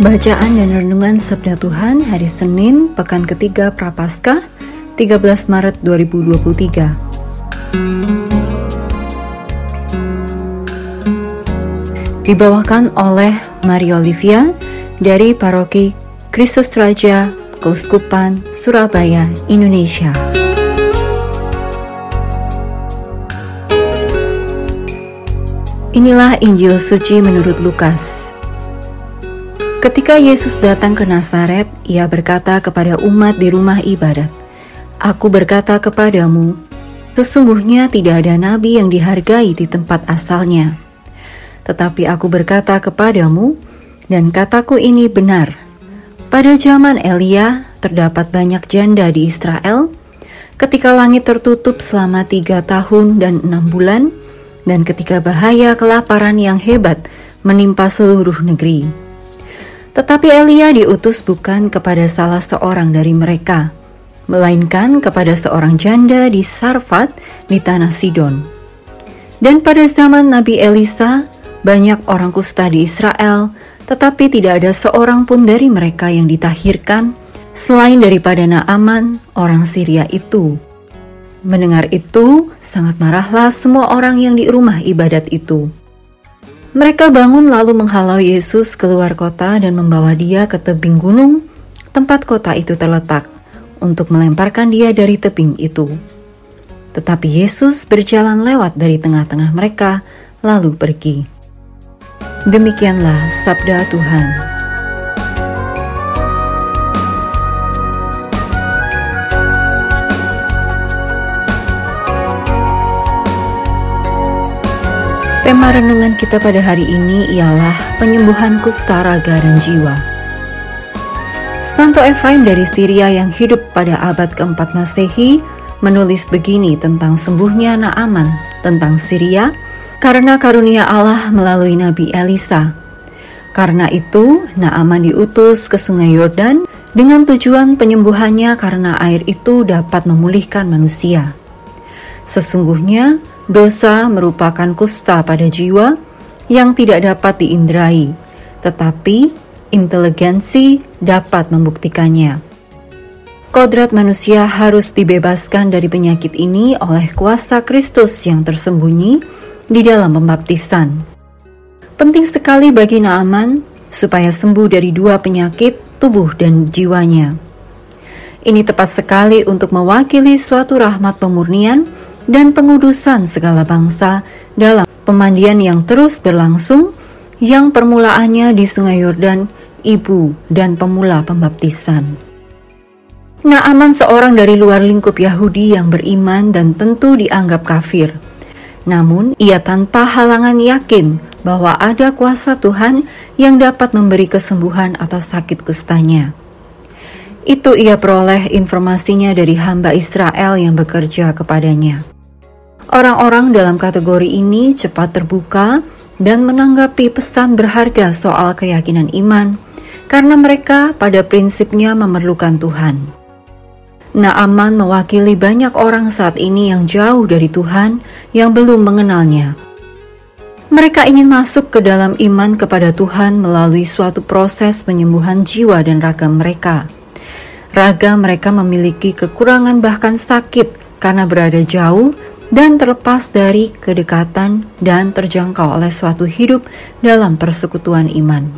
Bacaan dan Renungan Sabda Tuhan hari Senin, Pekan ketiga Prapaskah, 13 Maret 2023. Dibawakan oleh Mario Olivia dari Paroki Kristus Raja, Keuskupan, Surabaya, Indonesia. Inilah Injil suci menurut Lukas. Ketika Yesus datang ke Nazaret, ia berkata kepada umat di rumah ibadat, Aku berkata kepadamu, sesungguhnya tidak ada nabi yang dihargai di tempat asalnya. Tetapi aku berkata kepadamu, dan kataku ini benar. Pada zaman Elia, terdapat banyak janda di Israel, ketika langit tertutup selama tiga tahun dan enam bulan, dan ketika bahaya kelaparan yang hebat menimpa seluruh negeri. Tetapi Elia diutus bukan kepada salah seorang dari mereka, melainkan kepada seorang janda di Sarfat di tanah Sidon. Dan pada zaman Nabi Elisa, banyak orang kusta di Israel, tetapi tidak ada seorang pun dari mereka yang ditahirkan, selain daripada Naaman, orang Syria itu. Mendengar itu, sangat marahlah semua orang yang di rumah ibadat itu. Mereka bangun lalu menghalau Yesus keluar kota dan membawa dia ke tebing gunung tempat kota itu terletak untuk melemparkan dia dari tebing itu. Tetapi Yesus berjalan lewat dari tengah-tengah mereka lalu pergi. Demikianlah sabda Tuhan. Tema renungan kita pada hari ini ialah penyembuhan kusta raga dan jiwa. Santo Efraim dari Syria yang hidup pada abad keempat Masehi menulis begini tentang sembuhnya Naaman tentang Syria karena karunia Allah melalui Nabi Elisa. Karena itu, Naaman diutus ke sungai Yordan dengan tujuan penyembuhannya karena air itu dapat memulihkan manusia. Sesungguhnya, Dosa merupakan kusta pada jiwa yang tidak dapat diindrai, tetapi inteligensi dapat membuktikannya. Kodrat manusia harus dibebaskan dari penyakit ini oleh kuasa Kristus yang tersembunyi di dalam pembaptisan. Penting sekali bagi Naaman supaya sembuh dari dua penyakit tubuh dan jiwanya. Ini tepat sekali untuk mewakili suatu rahmat pemurnian dan pengudusan segala bangsa dalam pemandian yang terus berlangsung yang permulaannya di Sungai Yordan, ibu dan pemula pembaptisan. Naaman seorang dari luar lingkup Yahudi yang beriman dan tentu dianggap kafir. Namun, ia tanpa halangan yakin bahwa ada kuasa Tuhan yang dapat memberi kesembuhan atau sakit kustanya. Itu ia peroleh informasinya dari hamba Israel yang bekerja kepadanya. Orang-orang dalam kategori ini cepat terbuka dan menanggapi pesan berharga soal keyakinan iman, karena mereka pada prinsipnya memerlukan Tuhan. Naaman mewakili banyak orang saat ini yang jauh dari Tuhan yang belum mengenalnya. Mereka ingin masuk ke dalam iman kepada Tuhan melalui suatu proses penyembuhan jiwa dan raga mereka. Raga mereka memiliki kekurangan bahkan sakit karena berada jauh dan terlepas dari kedekatan dan terjangkau oleh suatu hidup dalam persekutuan iman.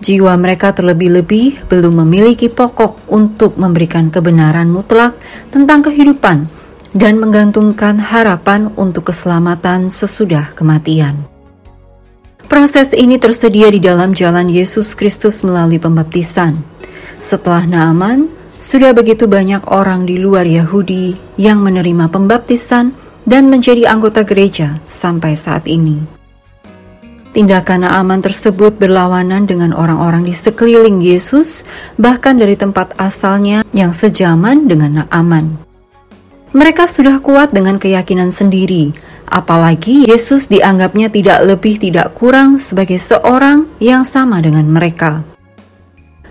Jiwa mereka terlebih-lebih belum memiliki pokok untuk memberikan kebenaran mutlak tentang kehidupan dan menggantungkan harapan untuk keselamatan sesudah kematian. Proses ini tersedia di dalam jalan Yesus Kristus melalui pembaptisan. Setelah Naaman, sudah begitu banyak orang di luar Yahudi yang menerima pembaptisan dan menjadi anggota gereja sampai saat ini. Tindakan Naaman tersebut berlawanan dengan orang-orang di sekeliling Yesus, bahkan dari tempat asalnya yang sejaman dengan Naaman. Mereka sudah kuat dengan keyakinan sendiri, apalagi Yesus dianggapnya tidak lebih tidak kurang sebagai seorang yang sama dengan mereka.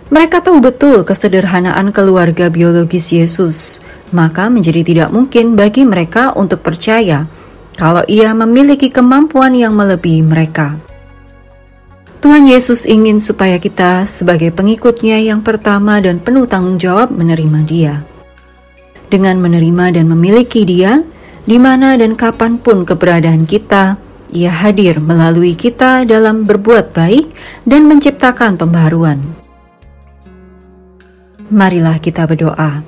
Mereka tahu betul kesederhanaan keluarga biologis Yesus, maka menjadi tidak mungkin bagi mereka untuk percaya kalau ia memiliki kemampuan yang melebihi mereka. Tuhan Yesus ingin supaya kita sebagai pengikutnya yang pertama dan penuh tanggung jawab menerima dia. Dengan menerima dan memiliki dia, di mana dan kapan pun keberadaan kita, ia hadir melalui kita dalam berbuat baik dan menciptakan pembaharuan. Marilah kita berdoa.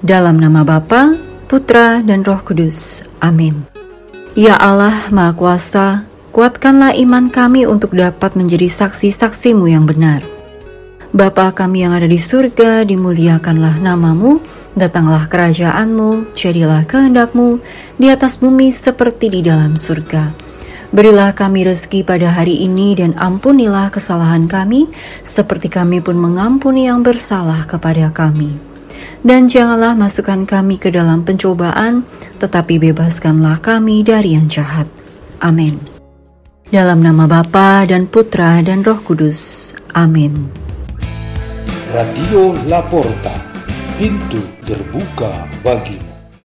Dalam nama Bapa, Putra, dan Roh Kudus. Amin. Ya Allah Maha Kuasa, kuatkanlah iman kami untuk dapat menjadi saksi-saksimu yang benar. Bapa kami yang ada di surga, dimuliakanlah namamu, datanglah kerajaanmu, jadilah kehendakmu di atas bumi seperti di dalam surga. Berilah kami rezeki pada hari ini dan ampunilah kesalahan kami, seperti kami pun mengampuni yang bersalah kepada kami dan janganlah masukkan kami ke dalam pencobaan, tetapi bebaskanlah kami dari yang jahat. Amin. Dalam nama Bapa dan Putra dan Roh Kudus. Amin. Radio Laporta, pintu terbuka bagimu.